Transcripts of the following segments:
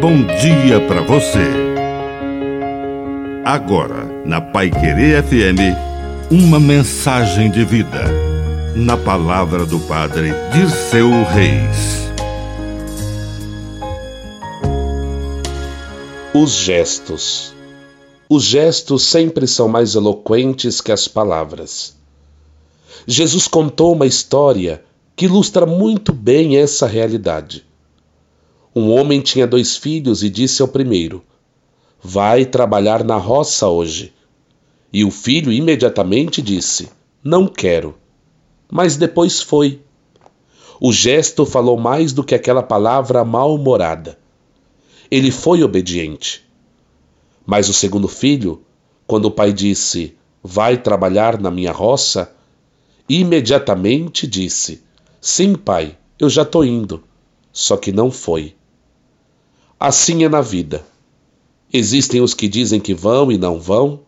bom dia para você. Agora, na Pai Querer FM, uma mensagem de vida. Na palavra do Padre Dirceu Reis. Os gestos. Os gestos sempre são mais eloquentes que as palavras. Jesus contou uma história que ilustra muito bem essa realidade. Um homem tinha dois filhos e disse ao primeiro: Vai trabalhar na roça hoje. E o filho imediatamente disse: Não quero. Mas depois foi. O gesto falou mais do que aquela palavra mal-humorada. Ele foi obediente. Mas o segundo filho, quando o pai disse: Vai trabalhar na minha roça, imediatamente disse: Sim, pai, eu já estou indo. Só que não foi. Assim é na vida. Existem os que dizem que vão e não vão,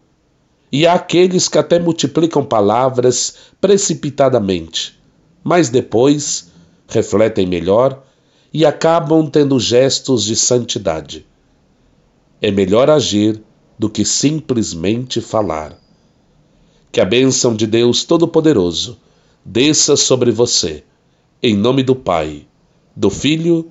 e há aqueles que até multiplicam palavras precipitadamente, mas depois refletem melhor e acabam tendo gestos de santidade. É melhor agir do que simplesmente falar. Que a bênção de Deus Todo-Poderoso desça sobre você, em nome do Pai, do Filho